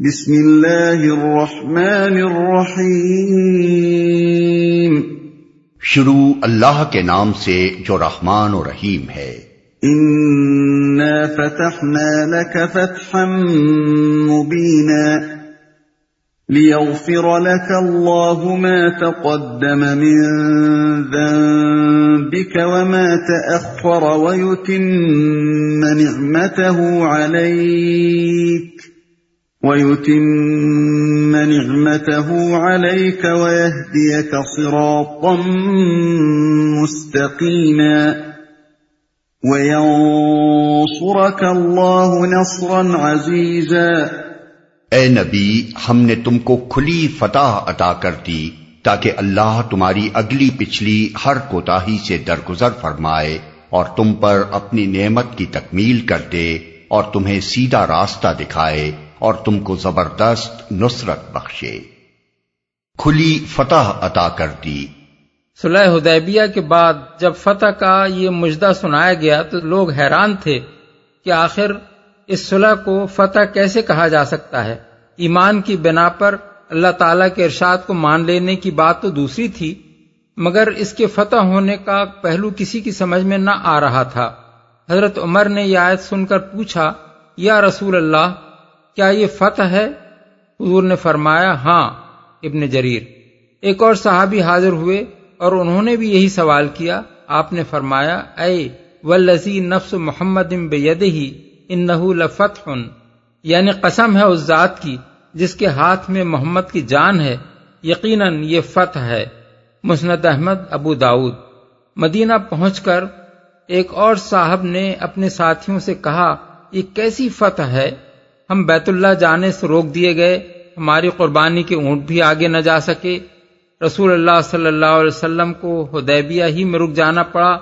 بسم اللہ الرحمن الرحیم۔ شروع اللہ کے نام سے جو رحمان و رحیم ہے۔ انا فتحنا لك فتحا مبینا ليغفر لك الله ما تقدم من ذنبك وما تأخر ويتم نعمته عليك۔ وَيُتِمَّ نِعْمَتَهُ عَلَيْكَ وَيَهْدِيَكَ صِرَاطًا مُسْتَقِيمًا وَيَنصُرَكَ اللَّهُ نَصْرًا عَزِيزًا اے نبی، ہم نے تم کو کھلی فتح عطا کر دی تاکہ اللہ تمہاری اگلی پچھلی ہر کوتاہی سے درگزر فرمائے اور تم پر اپنی نعمت کی تکمیل کر دے اور تمہیں سیدھا راستہ دکھائے۔ اور تم کو زبردست نصرت بخشے۔ کھلی فتح عطا کر دی۔ صلح حدیبیہ کے بعد جب فتح کا یہ مجدہ سنایا گیا تو لوگ حیران تھے کہ آخر اس صلح کو فتح کیسے کہا جا سکتا ہے۔ ایمان کی بنا پر اللہ تعالی کے ارشاد کو مان لینے کی بات تو دوسری تھی، مگر اس کے فتح ہونے کا پہلو کسی کی سمجھ میں نہ آ رہا تھا۔ حضرت عمر نے یہ آیت سن کر پوچھا، یا رسول اللہ کیا یہ فتح ہے؟ حضور نے فرمایا ہاں ابن جریر۔ ایک اور صحابی حاضر ہوئے اور انہوں نے بھی یہی سوال کیا۔ آپ نے فرمایا، اے ولزی نفس محمد ہی ان لفتح۔ یعنی قسم ہے اس ذات کی جس کے ہاتھ میں محمد کی جان ہے۔ یقیناً یہ فتح ہے۔ مسند احمد، ابو داود مدینہ پہنچ کر ایک اور صاحب نے اپنے ساتھیوں سے کہا، یہ کیسی فتح ہے؟ ہم بیت اللہ جانے سے روک دیے گئے، ہماری قربانی کے اونٹ بھی آگے نہ جا سکے۔ رسول اللہ صلی اللہ علیہ وسلم کو ہدیبیہ ہی میں رک جانا پڑا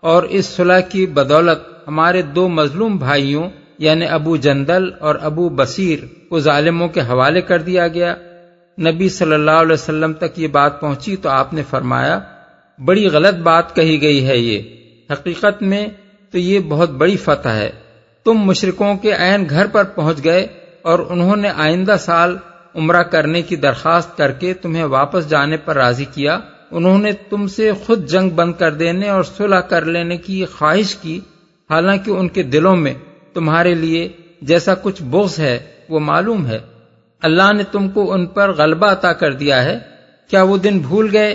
اور اس صلح کی بدولت ہمارے دو مظلوم بھائیوں یعنی ابو جندل اور ابو بصیر، کو ظالموں کے حوالے کر دیا گیا۔ نبی صلی اللہ علیہ وسلم تک یہ بات پہنچی تو آپ نے فرمایا، بڑی غلط بات کہی گئی ہے یہ۔ حقیقت میں تو یہ بہت بڑی فتح ہے۔ تم مشرکوں کے عین گھر پر پہنچ گئے اور انہوں نے آئندہ سال عمرہ کرنے کی درخواست کر کے تمہیں واپس جانے پر راضی کیا۔ انہوں نے تم سے خود جنگ بند کر دینے اور صلح کر لینے کی خواہش کی۔ حالانکہ ان کے دلوں میں تمہارے لیے جیسا کچھ بوس ہے، وہ معلوم ہے۔ اللہ نے تم کو ان پر غلبہ عطا کر دیا ہے۔ کیا وہ دن بھول گئے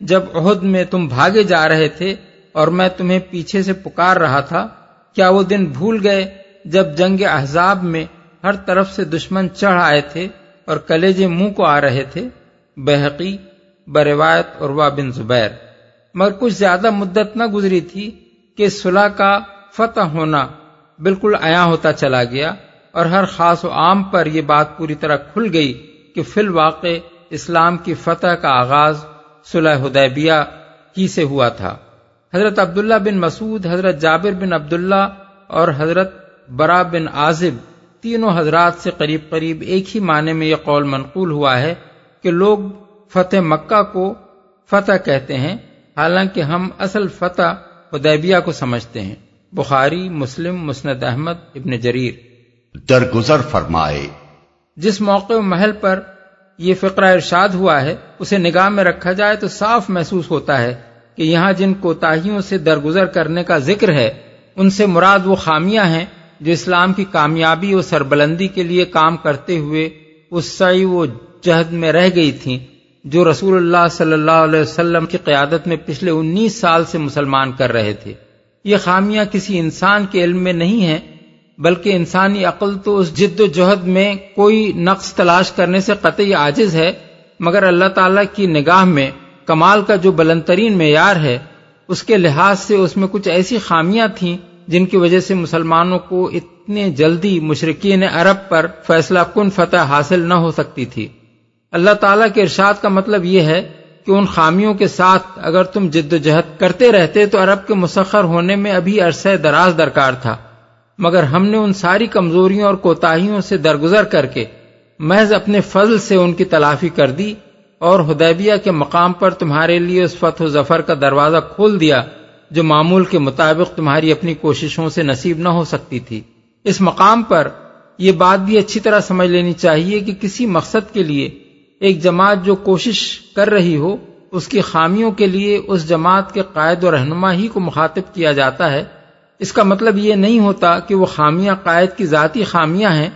جب عہد میں تم بھاگے جا رہے تھے اور میں تمہیں پیچھے سے پکار رہا تھا؟ کیا وہ دن بھول گئے جب جنگ احزاب میں ہر طرف سے دشمن چڑھ آئے تھے اور کلیجے منہ کو آ رہے تھے؟ بحقی بروایت اور بن زبیر۔ مگر کچھ زیادہ مدت نہ گزری تھی کہ صلح کا فتح ہونا بالکل عیا ہوتا چلا گیا اور ہر خاص و عام پر یہ بات پوری طرح کھل گئی کہ فی الواقع اسلام کی فتح کا آغاز صلح حدیبیہ ہی سے ہوا تھا۔ حضرت عبداللہ بن مسعود حضرت جابر بن عبداللہ اور حضرت برا بن عازب تینوں حضرات سے قریب قریب ایک ہی معنی میں یہ قول منقول ہوا ہے کہ لوگ فتح مکہ کو فتح کہتے ہیں حالانکہ ہم اصل فتح حدیبیہ کو سمجھتے ہیں۔ بخاری مسلم مسند احمد ابن جریر۔ درگزر فرمائے۔ جس موقع و محل پر یہ فقرہ ارشاد ہوا ہے اسے نگاہ میں رکھا جائے تو صاف محسوس ہوتا ہے کہ یہاں جن کوتاہیوں سے درگزر کرنے کا ذکر ہے، ان سے مراد وہ خامیاں ہیں جو اسلام کی کامیابی اور سربلندی کے لیے کام کرتے ہوئے اس سعی و جہد میں رہ گئی تھیں، جو رسول اللہ صلی اللہ علیہ وسلم کی قیادت میں پچھلے انیس سال سے مسلمان کر رہے تھے۔ یہ خامیاں کسی انسان کے علم میں نہیں ہیں، بلکہ انسانی عقل تو اس جد و جہد میں کوئی نقص تلاش کرنے سے قطعی عاجز ہے، مگر اللہ تعالی کی نگاہ میں کمال کا جو بلند ترین معیار ہے، اس کے لحاظ سے اس میں کچھ ایسی خامیاں تھیں جن کی وجہ سے مسلمانوں کو اتنے جلدی مشرقین عرب پر فیصلہ کن فتح حاصل نہ ہو سکتی تھی۔ اللہ تعالیٰ کے ارشاد کا مطلب یہ ہے کہ ان خامیوں کے ساتھ اگر تم جد و جہد کرتے رہتے تو عرب کے مسخر ہونے میں ابھی عرصہ دراز درکار تھا۔ مگر ہم نے ان ساری کمزوریوں اور کوتاہیوں سے درگزر کر کے محض اپنے فضل سے ان کی تلافی کر دی۔ اور ہدیبیہ کے مقام پر تمہارے لیے اس فتح و ظفر کا دروازہ کھول دیا جو معمول کے مطابق تمہاری اپنی کوششوں سے نصیب نہ ہو سکتی تھی۔ اس مقام پر یہ بات بھی اچھی طرح سمجھ لینی چاہیے کہ کسی مقصد کے لیے ایک جماعت جو کوشش کر رہی ہو، اس کی خامیوں کے لیے اس جماعت کے قائد و رہنما ہی کو مخاطب کیا جاتا ہے۔ اس کا مطلب یہ نہیں ہوتا کہ وہ خامیاں، قائد کی ذاتی خامیاں ہیں۔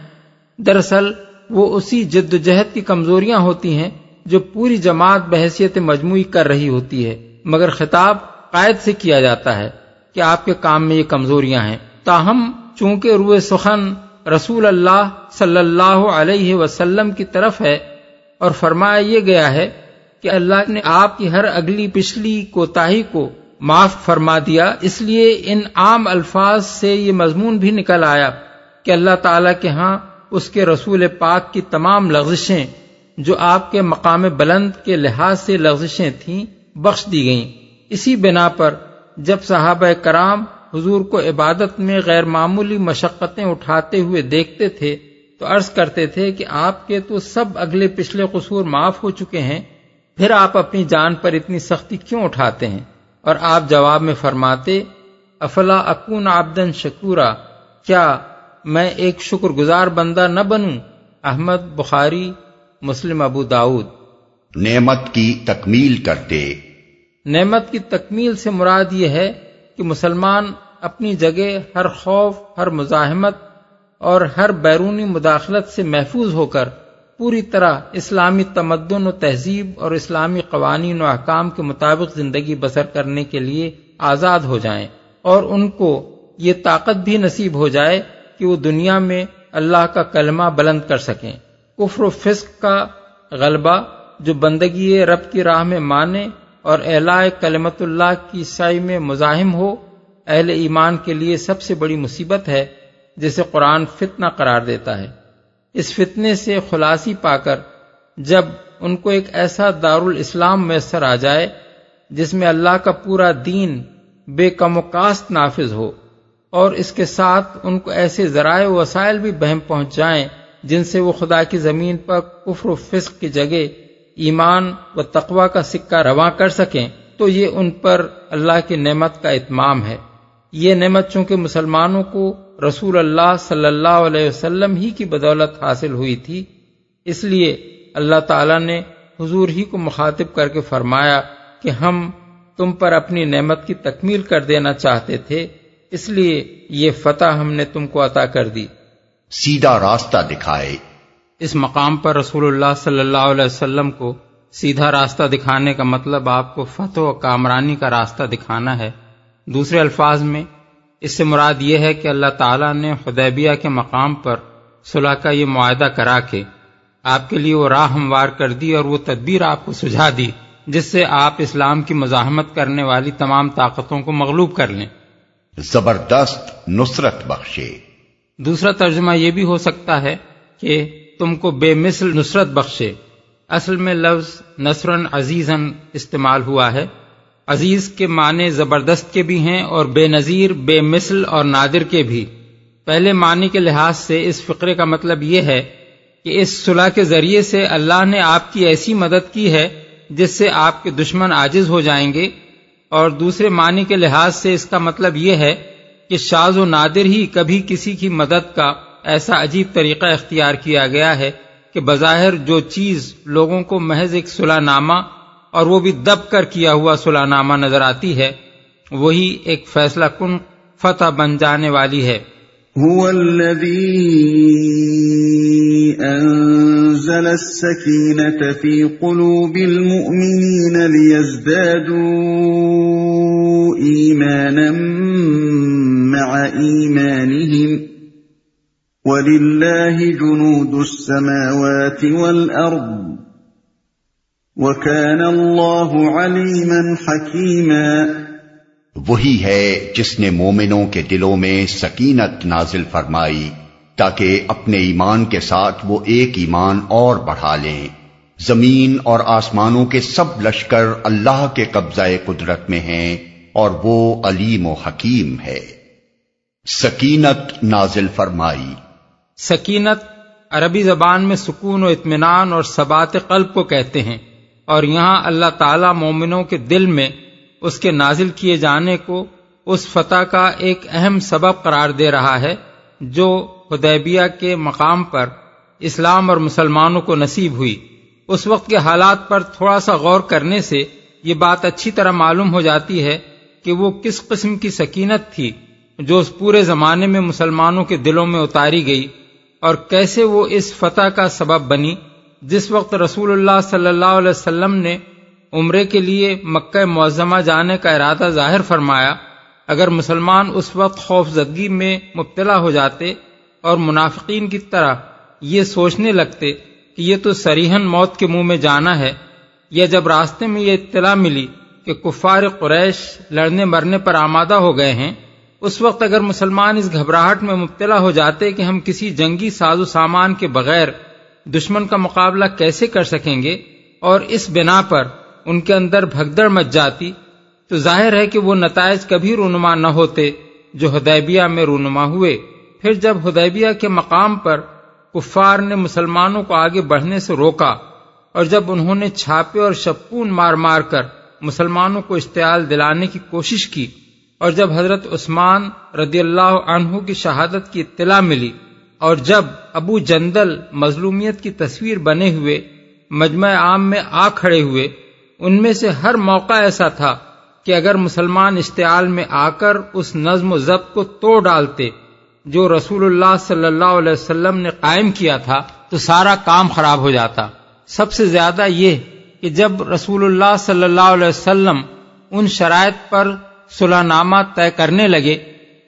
دراصل وہ اسی جد و جہد کی کمزوریاں ہوتی ہیں جو پوری جماعت بحثیت مجموعی کر رہی ہوتی ہے، مگر خطاب قائد سے کیا جاتا ہے کہ آپ کے کام میں یہ کمزوریاں ہیں۔ تاہم، چونکہ روئے سخن رسول اللہ صلی اللہ علیہ وسلم کی طرف ہے اور فرمایا یہ گیا ہے کہ اللہ نے آپ کی ہر اگلی پچھلی کوتاہی کو معاف فرما دیا، اس لیے ان عام الفاظ سے یہ مضمون بھی نکل آیا کہ اللہ تعالی کے ہاں اس کے رسول پاک کی تمام لغزشیں جو آپ کے مقام بلند کے لحاظ سے لغزشیں تھیں، بخش دی گئیں۔ اسی بنا پر جب صحابہ کرام حضور کو عبادت میں غیر معمولی مشقتیں اٹھاتے ہوئے دیکھتے تھے، تو عرض کرتے تھے کہ آپ کے تو سب اگلے پچھلے قصور معاف ہو چکے ہیں، پھر آپ اپنی جان پر اتنی سختی کیوں اٹھاتے ہیں؟ اور آپ جواب میں فرماتے، افلا اکون آبدن شکورا، کیا میں ایک شکر گزار بندہ نہ بنوں؟ احمد، بخاری مسلم ابو داود۔ نعمت کی تکمیل کرتے۔ نعمت کی تکمیل سے مراد یہ ہے کہ مسلمان اپنی جگہ ہر خوف ہر مزاحمت اور ہر بیرونی مداخلت سے محفوظ ہو کر پوری طرح اسلامی تمدن و تہذیب اور اسلامی قوانین و احکام کے مطابق زندگی بسر کرنے کے لیے آزاد ہو جائیں اور ان کو یہ طاقت بھی نصیب ہو جائے کہ وہ دنیا میں اللہ کا کلمہ بلند کر سکیں۔ کفر و فسق کا غلبہ جو بندگی رب کی راہ میں مانے اور اعلاء کلمت اللہ کی عیسائی میں مزاحم ہو، اہل ایمان کے لیے سب سے بڑی مصیبت ہے، جسے قرآن فتنہ قرار دیتا ہے۔ اس فتنے سے خلاصی پا کر جب ان کو ایک ایسا دار الاسلام میسر آ جائے جس میں اللہ کا پورا دین بے کم و کاست نافذ ہو اور اس کے ساتھ ان کو ایسے ذرائع وسائل بھی بہم پہنچ جائیں جن سے وہ خدا کی زمین پر کفر و فسق کی جگہ، ایمان و تقوا کا سکہ رواں کر سکیں، تو یہ ان پر اللہ کی نعمت کا اتمام ہے۔ یہ نعمت چونکہ مسلمانوں کو رسول اللہ صلی اللہ علیہ وسلم ہی کی بدولت حاصل ہوئی تھی، اس لیے اللہ تعالی نے حضور ہی کو مخاطب کر کے فرمایا کہ ہم تم پر اپنی نعمت کی تکمیل کر دینا چاہتے تھے، اس لیے یہ فتح ہم نے تم کو عطا کر دی۔ سیدھا راستہ دکھائے۔ اس مقام پر رسول اللہ صلی اللہ علیہ وسلم کو سیدھا راستہ دکھانے کا مطلب آپ کو فتح و کامرانی کا راستہ دکھانا ہے۔ دوسرے الفاظ میں اس سے مراد یہ ہے کہ اللہ تعالیٰ نے خدیبیہ کے مقام پر صلاح کا یہ معاہدہ کرا کے آپ کے لیے وہ راہ ہموار کر دی اور وہ تدبیر آپ کو سجھا دی جس سے آپ اسلام کی مزاحمت کرنے والی تمام طاقتوں کو مغلوب کر لیں۔ زبردست نصرت بخشے۔ دوسرا ترجمہ یہ بھی ہو سکتا ہے کہ تم کو بے مثل نصرت بخشے۔ اصل میں لفظ نصرن عزیزن استعمال ہوا ہے۔ عزیز کے معنی زبردست کے بھی ہیں اور بے نظیر، بے مثل اور نادر کے بھی۔ پہلے معنی کے لحاظ سے اس فقرے کا مطلب یہ ہے کہ اس صلاح کے ذریعے سے اللہ نے آپ کی ایسی مدد کی ہے جس سے آپ کے دشمن عاجز ہو جائیں گے۔ اور دوسرے معنی کے لحاظ سے اس کا مطلب یہ ہے کہ شاز و نادر ہی کبھی کسی کی مدد کا ایسا عجیب طریقہ اختیار کیا گیا ہے کہ بظاہر جو چیز لوگوں کو محض ایک صلاح نامہ اور وہ بھی دب کر کیا ہوا صلاح نامہ نظر آتی ہے، وہی ایک فیصلہ کن فتح بن جانے والی ہے۔ هو الذي أنزل السكينة في قلوب المؤمنين ليزدادوا إيمانا مع إيمانهم وَلِلَّهِ جُنُودُ السَّمَاوَاتِ وَالْأَرْضِ وَكَانَ اللَّهُ عَلِيمًا وہی ہے جس نے مومنوں کے دلوں میں سکینت نازل فرمائی تاکہ اپنے ایمان کے ساتھ وہ ایک ایمان اور بڑھا لیں۔ زمین اور آسمانوں کے سب لشکر اللہ کے قبضہ قدرت میں ہیں اور وہ علیم و حکیم ہے۔ سکینت نازل فرمائی۔ سکینت عربی زبان میں سکون و اطمینان اور ثبات قلب کو کہتے ہیں اور یہاں اللہ تعالی مومنوں کے دل میں اس کے نازل کیے جانے کو اس فتح کا ایک اہم سبب قرار دے رہا ہے جو حدیبیہ کے مقام پر اسلام اور مسلمانوں کو نصیب ہوئی۔ اس وقت کے حالات پر تھوڑا سا غور کرنے سے یہ بات اچھی طرح معلوم ہو جاتی ہے کہ وہ کس قسم کی سکینت تھی۔ جو اس پورے زمانے میں مسلمانوں کے دلوں میں اتاری گئی اور کیسے وہ اس فتح کا سبب بنی جس وقت رسول اللہ صلی اللہ علیہ وسلم نے عمرے کے لیے مکہ معظمہ جانے کا ارادہ ظاہر فرمایا، اگر مسلمان اس وقت خوف زدگی میں مبتلا ہو جاتے اور منافقین کی طرح یہ سوچنے لگتے کہ یہ تو سریحن موت کے منہ میں جانا ہے، یا جب راستے میں یہ اطلاع ملی کہ کفار قریش لڑنے مرنے پر آمادہ ہو گئے ہیں اس وقت اگر مسلمان اس گھبراہٹ میں مبتلا ہو جاتے کہ ہم کسی جنگی ساز و سامان کے بغیر دشمن کا مقابلہ کیسے کر سکیں گے اور اس بنا پر ان کے اندر بھگدڑ مچ جاتی، تو ظاہر ہے کہ وہ نتائج کبھی رونما نہ ہوتے جو ہدیبیہ میں رونما ہوئے۔ پھر جب ہدیبیہ کے مقام پر کفار نے مسلمانوں کو آگے بڑھنے سے روکا اور جب انہوں نے چھاپے اور شپون مار مار کر مسلمانوں کو اشتعال دلانے کی کوشش کی اور جب حضرت عثمان رضی اللہ عنہ کی شہادت کی اطلاع ملی اور جب ابو جندل مظلومیت کی تصویر بنے ہوئے مجمع عام میں آ کھڑے ہوئے، ان میں سے ہر موقع ایسا تھا کہ اگر مسلمان اشتعال میں آ کر اس نظم و ضبط کو توڑ ڈالتے، جو رسول اللہ صلی اللہ علیہ وسلم نے قائم کیا تھا، تو سارا کام خراب ہو جاتا۔ سب سے زیادہ یہ کہ جب رسول اللہ صلی اللہ علیہ وسلم ان شرائط پر صلح نامہ طے کرنے لگے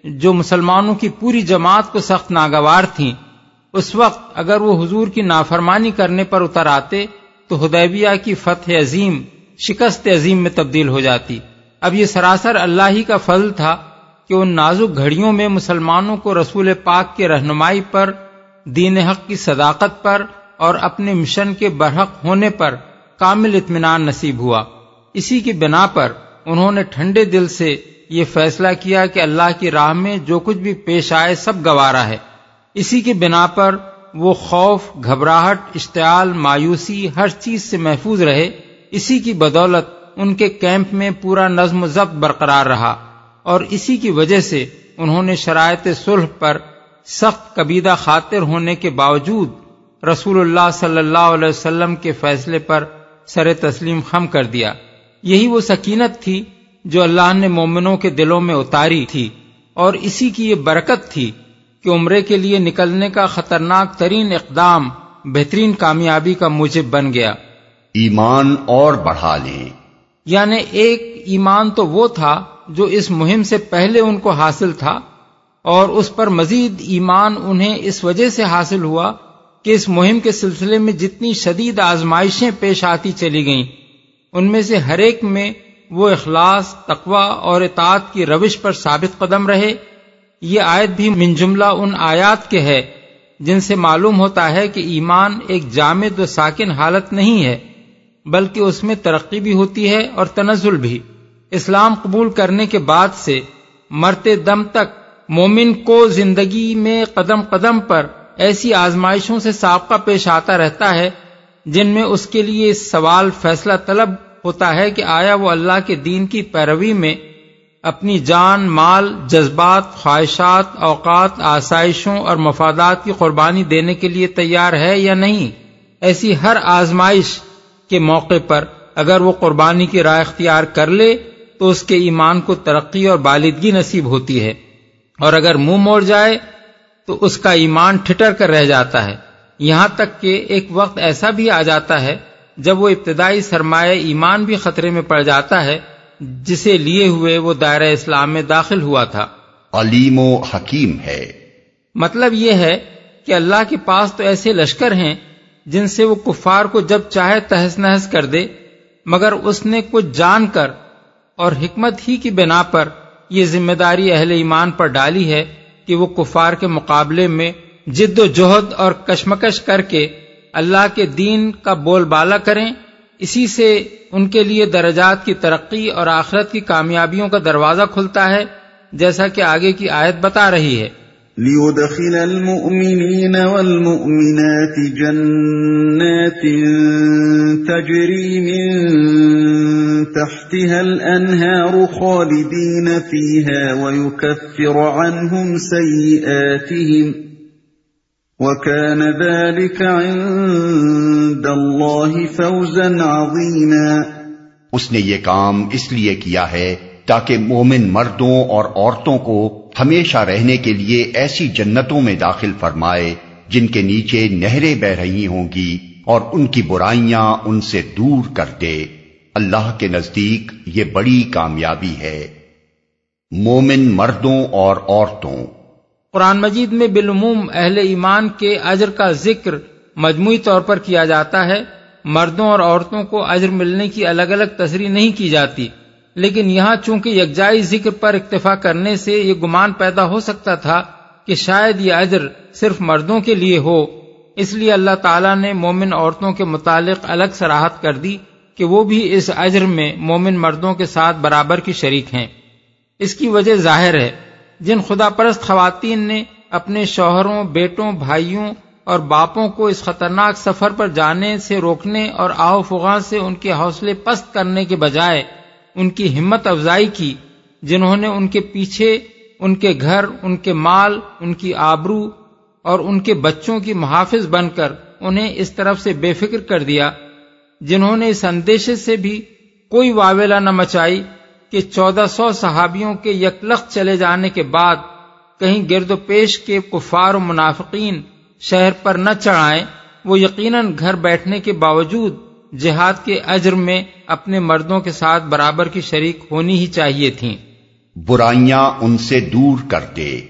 جو مسلمانوں کی پوری جماعت کو سخت ناگوار تھیں۔ اس وقت اگر وہ حضور کی نافرمانی کرنے پر اتر آتے تو ہدیبیہ کی فتح عظیم، شکست عظیم میں تبدیل ہو جاتی۔ اب یہ سراسر اللہ ہی کا فضل تھا کہ ان نازک گھڑیوں میں مسلمانوں کو رسول پاک کے رہنمائی پر، دین حق کی صداقت پر اور اپنے مشن کے برحق ہونے پر کامل اطمینان نصیب ہوا۔ اسی کی بنا پر انہوں نے ٹھنڈے دل سے یہ فیصلہ کیا کہ اللہ کی راہ میں جو کچھ بھی پیش آئے سب گوارا ہے۔ اسی کی بنا پر وہ خوف، گھبراہٹ، اشتعال، مایوسی ہر چیز سے محفوظ رہے۔ اسی کی بدولت ان کے کیمپ میں پورا نظم و ضبط برقرار رہا۔ اور اسی کی وجہ سے انہوں نے شرائط صلح پر سخت قبیدہ خاطر ہونے کے باوجود رسول اللہ صلی اللہ علیہ وسلم کے فیصلے پر سر تسلیم خم کر دیا۔ یہی وہ سکینت تھی جو اللہ نے مومنوں کے دلوں میں اتاری تھی اور اسی کی یہ برکت تھی کہ عمرے کے لیے نکلنے کا خطرناک ترین اقدام بہترین کامیابی کا موجب بن گیا۔ ایمان اور بڑھا لیں۔ یعنی ایک ایمان تو وہ تھا جو اس مہم سے پہلے ان کو حاصل تھا اور اس پر مزید ایمان انہیں اس وجہ سے حاصل ہوا کہ اس مہم کے سلسلے میں جتنی شدید آزمائشیں پیش آتی چلی گئیں۔ ان میں سے ہر ایک میں وہ اخلاص تقوا اور اطاعت کی روش پر ثابت قدم رہے۔ یہ آیت بھی من جملہ ان آیات کے ہے جن سے معلوم ہوتا ہے کہ ایمان ایک جامد و ساکن حالت نہیں ہے، بلکہ اس میں ترقی بھی ہوتی ہے اور تنزل بھی۔ اسلام قبول کرنے کے بعد سے مرتے دم تک مومن کو زندگی میں قدم قدم پر ایسی آزمائشوں سے سابقہ پیش آتا رہتا ہے جن میں اس کے لیے سوال فیصلہ طلب ہوتا ہے کہ آیا وہ اللہ کے دین کی پیروی میں اپنی جان، مال، جذبات، خواہشات، اوقات، آسائشوں اور مفادات کی قربانی دینے کے لیے تیار ہے یا نہیں؟ ایسی ہر آزمائش کے موقع پر اگر وہ قربانی کی رائے اختیار کر لے، تو اس کے ایمان کو ترقی اور بالدگی نصیب ہوتی ہے۔ اور اگر منہ مو موڑ جائے، تو اس کا ایمان ٹھٹر کر رہ جاتا ہے۔ یہاں تک کہ ایک وقت ایسا بھی آ جاتا ہے جب وہ ابتدائی سرمایہ ایمان بھی خطرے میں پڑ جاتا ہے جسے لیے ہوئے وہ دائرہ اسلام میں داخل ہوا تھا۔ علیم و حکیم ہے۔ مطلب یہ ہے کہ اللہ کے پاس تو ایسے لشکر ہیں جن سے وہ کفار کو جب چاہے تہس نہس کر دے مگر اس نے کچھ جان کر اور حکمت ہی کی بنا پر یہ ذمہ داری اہل ایمان پر ڈالی ہے کہ وہ کفار کے مقابلے میں جد و جہد اور کشمکش کر کے اللہ کے دین کا بول بالا کریں، اسی سے ان کے لیے درجات کی ترقی اور آخرت کی کامیابیوں کا دروازہ کھلتا ہے، جیسا کہ آگے کی آیت بتا رہی ہے۔ ليدخل المؤمنين والمؤمنات جنات تجري من تحتها الأنهار خالدين فيها ويكفر عنهم سيئاتهم وكان ذلك عند الله فوزا عظيما. اس نے یہ کام اس لیے کیا ہے تاکہ مومن مردوں اور عورتوں کو ہمیشہ رہنے کے لیے ایسی جنتوں میں داخل فرمائے جن کے نیچے نہریں بہ رہی ہوں گی اور ان کی برائیاں ان سے دور کر دے۔ اللہ کے نزدیک یہ بڑی کامیابی ہے۔ مومن مردوں اور عورتوں قرآن مجید میں بالعموم اہل ایمان کے اجر کا ذکر مجموعی طور پر کیا جاتا ہے، مردوں اور عورتوں کو اجر ملنے کی الگ الگ تصریح نہیں کی جاتی۔ لیکن یہاں چونکہ یکجائی ذکر پر اکتفا کرنے سے یہ گمان پیدا ہو سکتا تھا کہ شاید یہ اجر صرف مردوں کے لیے ہو۔ اس لیے اللہ تعالیٰ نے مومن عورتوں کے متعلق الگ سراہت کر دی کہ وہ بھی اس اجر میں مومن مردوں کے ساتھ برابر کی شریک ہیں۔ اس کی وجہ ظاہر ہے جن خدا پرست خواتین نے اپنے شوہروں، بیٹوں، بھائیوں اور باپوں کو اس خطرناک سفر پر جانے سے روکنے اور آو فغاں سے ان کے حوصلے پست کرنے کے بجائے ان کی ہمت افزائی کی، جنہوں نے ان کے پیچھے، ان کے گھر، ان کے مال، ان کی آبرو اور ان کے بچوں کی محافظ بن کر انہیں اس طرف سے بے فکر کر دیا، جنہوں نے اس اندیشے سے بھی کوئی واویلا نہ مچائی۔ کہ چودہ سو صحابیوں کے یکلخت چلے جانے کے بعد کہیں گرد و پیش کے کفار و منافقین شہر پر نہ چڑھائیں وہ یقیناً گھر بیٹھنے کے باوجود جہاد کے اجر میں اپنے مردوں کے ساتھ برابر کی شریک ہونی ہی چاہیے تھیں۔ برائیاں ان سے دور کر دے۔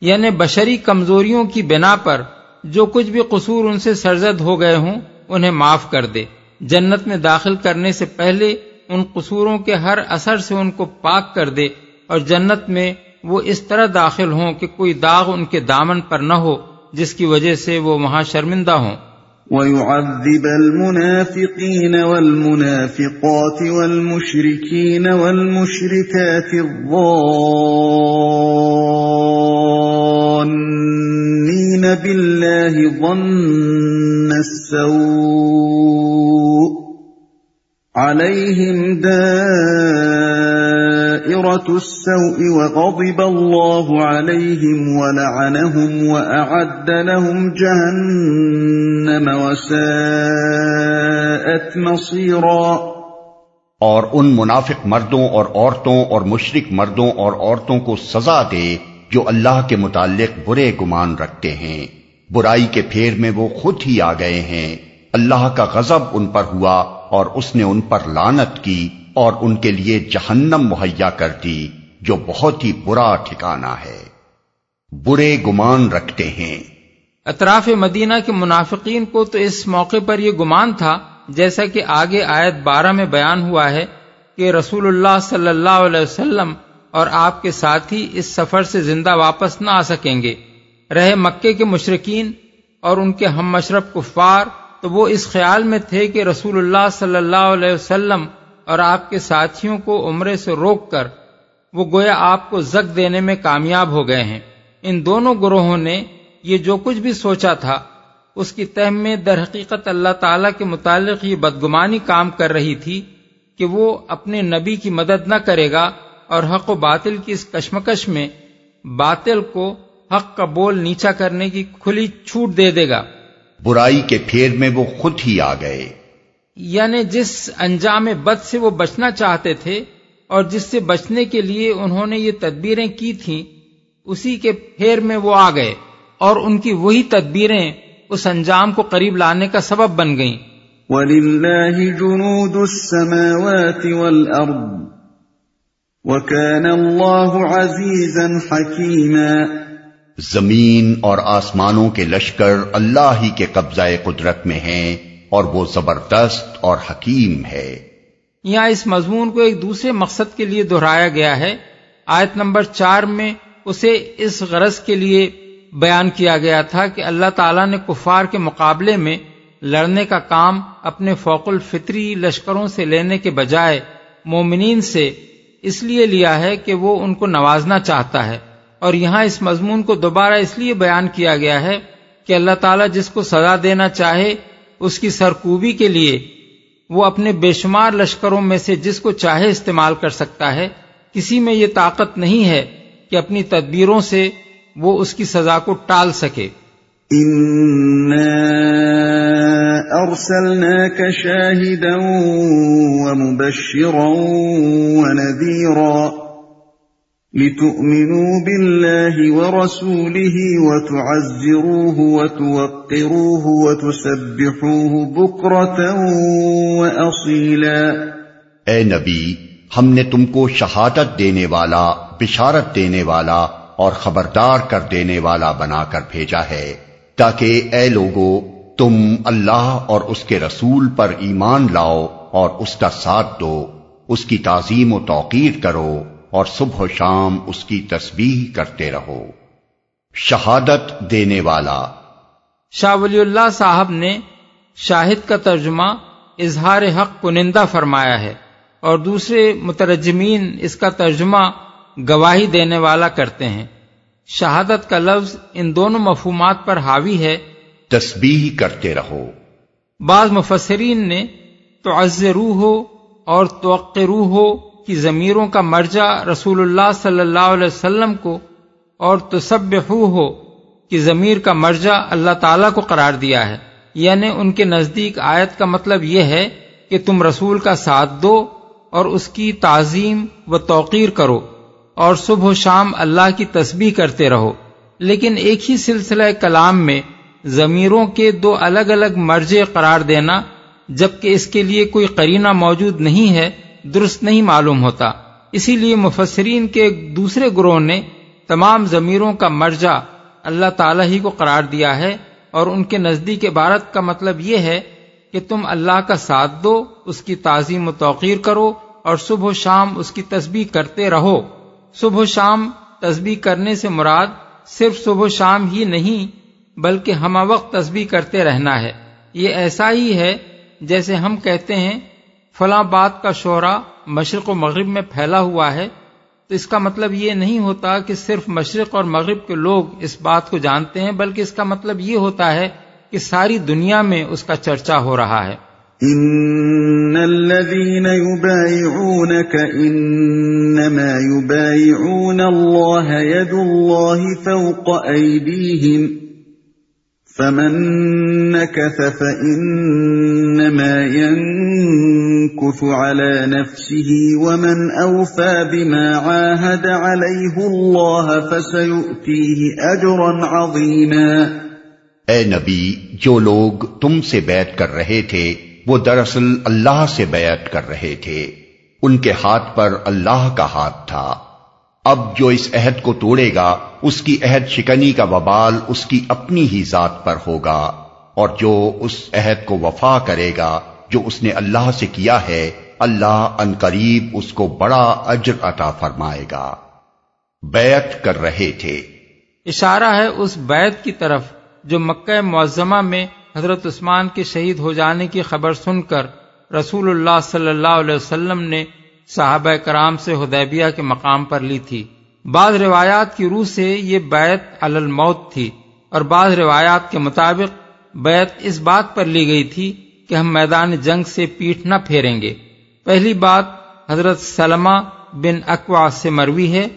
یعنی بشری کمزوریوں کی بنا پر جو کچھ بھی قصور ان سے سرزد ہو گئے ہوں انہیں معاف کر دے۔ جنت میں داخل کرنے سے پہلے ان قصوروں کے ہر اثر سے ان کو پاک کر دے اور جنت میں وہ اس طرح داخل ہوں کہ کوئی داغ ان کے دامن پر نہ ہو، جس کی وجہ سے وہ وہاں شرمندہ ہوں۔ ويعذب المنافقين والمنافقات والمشركين والمشركات الظانين بالله ظن السوء عليهم دائرة السوء وغضب الله عليهم ولعنهم وأعد لهم جهنم وساءت مصيرا اور ان منافق مردوں اور عورتوں اور مشرق مردوں اور عورتوں کو سزا دے جو اللہ کے متعلق برے گمان رکھتے ہیں۔ برائی کے پھیر میں وہ خود ہی آ گئے ہیں۔ اللہ کا غضب ان پر ہوا۔ اور اس نے ان پر لانت کی اور ان کے لیے جہنم مہیا کر دی، جو بہت ہی برا ٹھکانہ ہے۔ برے گمان رکھتے ہیں۔ اطراف مدینہ کے منافقین کو تو اس موقع پر یہ گمان تھا، جیسا کہ آگے آیت بارہ میں بیان ہوا ہے کہ رسول اللہ صلی اللہ علیہ وسلم اور آپ کے ساتھی اس سفر سے زندہ واپس نہ آ سکیں گے۔ رہے مکے کے مشرقین اور ان کے ہم مشرف کفار تو وہ اس خیال میں تھے کہ رسول اللہ صلی اللہ علیہ وسلم اور آپ کے ساتھیوں کو عمرے سے روک کر وہ گویا آپ کو زک دینے میں کامیاب ہو گئے ہیں۔ ان دونوں گروہوں نے یہ جو کچھ بھی سوچا تھا، اس کی تہ میں در حقیقت اللہ تعالی کے متعلق یہ بدگمانی کام کر رہی تھی کہ وہ اپنے نبی کی مدد نہ کرے گا اور حق و باطل کی اس کشمکش میں باطل کو حق کا بول نیچا کرنے کی کھلی چھوٹ دے دے گا۔ برائی کے پھیر میں وہ خود ہی آ گئے۔ یعنی جس انجام بد سے وہ بچنا چاہتے تھے اور جس سے بچنے کے لیے انہوں نے یہ تدبیریں کی تھیں اسی کے پھیر میں وہ آ گئے اور ان کی وہی تدبیریں اس انجام کو قریب لانے کا سبب بن گئیں۔ وَلِلَّهِ جُنُودُ السَّمَاوَاتِ وَالْأَرْضِ وَكَانَ اللَّهُ عَزِيزًا حَكِيمًا زمین اور آسمانوں کے لشکر اللہ ہی کے قبضہ قدرت میں ہیں اور وہ زبردست اور حکیم ہے۔ یہاں اس مضمون کو ایک دوسرے مقصد کے لیے دہرایا گیا ہے۔ آیت نمبر چار میں اسے اس غرض کے لیے بیان کیا گیا تھا کہ اللہ تعالیٰ نے کفار کے مقابلے میں لڑنے کا کام اپنے فوق الفطری لشکروں سے لینے کے بجائے مومنین سے اس لیے لیا ہے کہ وہ ان کو نوازنا چاہتا ہے۔ اور یہاں اس مضمون کو دوبارہ اس لیے بیان کیا گیا ہے کہ اللہ تعالیٰ جس کو سزا دینا چاہے اس کی سرکوبی کے لیے وہ اپنے بے شمار لشکروں میں سے جس کو چاہے استعمال کر سکتا ہے، کسی میں یہ طاقت نہیں ہے کہ اپنی تدبیروں سے وہ اس کی سزا کو ٹال سکے۔ أرسلناك شاهدا ومبشرا ونذيرا لتؤمنوا بالله ورسوله وتعزروه وتوقروه وتسبحوه بكرة وأصيلا. اے نبی، ہم نے تم کو شہادت دینے والا، بشارت دینے والا اور خبردار کر دینے والا بنا کر بھیجا ہے، تاکہ اے لوگو، تم اللہ اور اس کے رسول پر ایمان لاؤ اور اس کا ساتھ دو، اس کی تعظیم و توقیر کرو۔ اور صبح و شام اس کی تسبیح کرتے رہو۔ شہادت دینے والا۔ شاہ ولی اللہ صاحب نے شاہد کا ترجمہ اظہار حق کنندہ فرمایا ہے اور دوسرے مترجمین اس کا ترجمہ گواہی دینے والا کرتے ہیں۔ شہادت کا لفظ ان دونوں مفہومات پر حاوی ہے۔ تسبیح کرتے رہو۔ بعض مفسرین نے تو ہو اور توقع ہو کی ضمیروں کا مرجع رسول اللہ صلی اللہ علیہ وسلم کو اور تصب ہو کی ضمیر کا مرجع اللہ تعالی کو قرار دیا ہے۔ یعنی ان کے نزدیک آیت کا مطلب یہ ہے کہ تم رسول کا ساتھ دو اور اس کی تعظیم و توقیر کرو اور صبح و شام اللہ کی تسبیح کرتے رہو۔ لیکن ایک ہی سلسلہ کلام میں ضمیروں کے دو الگ الگ مرجے قرار دینا جبکہ اس کے لیے کوئی قرینہ موجود نہیں ہے درست نہیں معلوم ہوتا۔ اسی لیے مفسرین کے دوسرے گروہ نے تمام ضمیروں کا مرجع اللہ تعالی ہی کو قرار دیا ہے اور ان کے نزدیک عبارت کا مطلب یہ ہے کہ تم اللہ کا ساتھ دو، اس کی تعظیم و توقیر کرو اور صبح و شام اس کی تسبیح کرتے رہو۔ صبح و شام تسبیح کرنے سے مراد صرف صبح و شام ہی نہیں، بلکہ ہم وقت تسبیح کرتے رہنا ہے۔ یہ ایسا ہی ہے جیسے ہم کہتے ہیں فلاں بات کا شعرا مشرق و مغرب میں پھیلا ہوا ہے، تو اس کا مطلب یہ نہیں ہوتا کہ صرف مشرق اور مغرب کے لوگ اس بات کو جانتے ہیں، بلکہ اس کا مطلب یہ ہوتا ہے کہ ساری دنیا میں اس کا چرچا ہو رہا ہے۔ ان الذين يبايعونك انما يبايعون الله يد الله فوق ايديهم فمن نكث فانما ينكث على نفسه ومن اوفى بما عاهد عليه الله فسيؤتيه اجرا عظيما اے نبی، جو لوگ تم سے بیعت کر رہے تھے، وہ دراصل اللہ سے بیعت کر رہے تھے۔ ان کے ہاتھ پر اللہ کا ہاتھ تھا۔ اب جو اس عہد کو توڑے گا، اس کی عہد شکنی کا وبال اس کی اپنی ہی ذات پر ہوگا، اور جو اس عہد کو وفا کرے گا، جو اس نے اللہ سے کیا ہے، اللہ ان قریب اس کو بڑا اجر عطا فرمائے گا۔ بیعت کر رہے تھے۔ اشارہ ہے اس بیعت کی طرف، جو مکہ معظمہ میں حضرت عثمان کے شہید ہو جانے کی خبر سن کر رسول اللہ صلی اللہ علیہ وسلم نے صحابہ کرام سے ہدیبیہ کے مقام پر لی تھی۔ بعض روایات کی روح سے یہ بیت الموت تھی اور بعض روایات کے مطابق بیت اس بات پر لی گئی تھی کہ ہم میدان جنگ سے پیٹ نہ پھیریں گے۔ پہلی بات حضرت سلمہ بن اقوا سے مروی ہے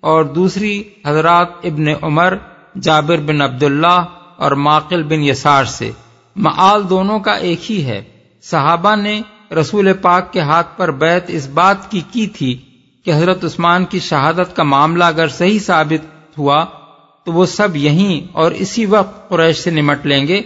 اور دوسری حضرات ابن عمر، جابر بن عبداللہ اور ماقل بن یسار سے۔ معال دونوں کا ایک ہی ہے۔ صحابہ نے رسول پاک کے ہاتھ پر بیت اس بات کی کی تھی کہ حضرت عثمان کی شہادت کا معاملہ اگر صحیح ثابت ہوا تو وہ سب یہیں اور اسی وقت قریش سے نمٹ لیں گے۔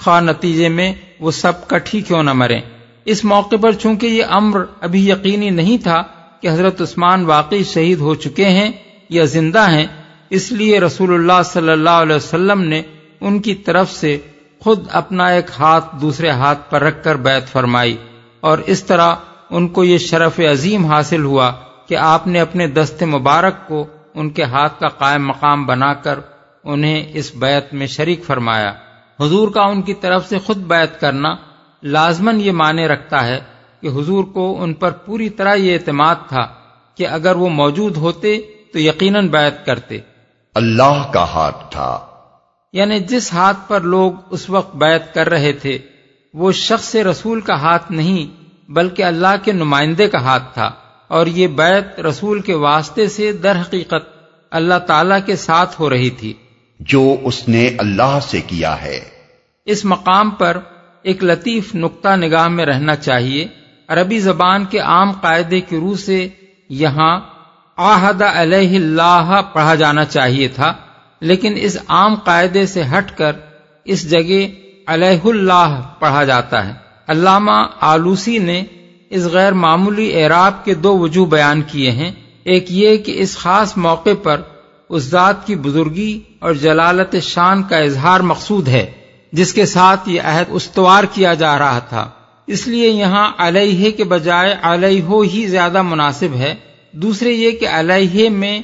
خواہ نتیجے میں وہ سب کٹھی کیوں نہ مریں۔ اس موقع پر چونکہ یہ امر ابھی یقینی نہیں تھا کہ حضرت عثمان واقعی شہید ہو چکے ہیں یا زندہ ہیں، اس لیے رسول اللہ صلی اللہ علیہ وسلم نے ان کی طرف سے خود اپنا ایک ہاتھ دوسرے ہاتھ پر رکھ کر بیت فرمائی۔ اور اس طرح ان کو یہ شرف عظیم حاصل ہوا کہ آپ نے اپنے دست مبارک کو ان کے ہاتھ کا قائم مقام بنا کر انہیں اس بیت میں شریک فرمایا۔ حضور کا ان کی طرف سے خود بیت کرنا لازمن یہ معنی رکھتا ہے کہ حضور کو ان پر پوری طرح یہ اعتماد تھا کہ اگر وہ موجود ہوتے تو یقیناً بیت کرتے۔ اللہ کا ہاتھ تھا۔ یعنی جس ہاتھ پر لوگ اس وقت بیعت کر رہے تھے وہ شخص رسول کا ہاتھ نہیں بلکہ اللہ کے نمائندے کا ہاتھ تھا۔ اور یہ بیعت رسول کے واسطے سے در حقیقت اللہ تعالی کے ساتھ ہو رہی تھی۔ جو اس نے اللہ سے کیا ہے۔ اس مقام پر ایک لطیف نقطہ نگاہ میں رہنا چاہیے۔ عربی زبان کے عام قاعدے کی روح سے یہاں آحد علیہ اللہ پڑھا جانا چاہیے تھا لیکن اس عام قاعدے سے ہٹ کر اس جگہ علیہ اللہ پڑھا جاتا ہے۔ علامہ آلوسی نے اس غیر معمولی اعراب کے دو وجوہ بیان کیے ہیں۔ ایک یہ کہ اس خاص موقع پر اس ذات کی بزرگی اور جلالت شان کا اظہار مقصود ہے، جس کے ساتھ یہ عہد استوار کیا جا رہا تھا۔ اس لیے یہاں علیہ کے بجائے علیہ ہی زیادہ مناسب ہے۔ دوسرے یہ کہ علیہ میں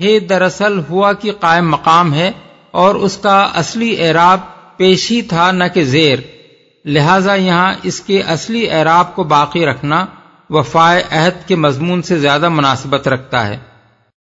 ہے دراصل ہوا کی قائم مقام ہے اور اس کا اصلی اعراب پیشی تھا نہ کہ زیر، لہذا یہاں اس کے اصلی اعراب کو باقی رکھنا وفائے عہد کے مضمون سے زیادہ مناسبت رکھتا ہے۔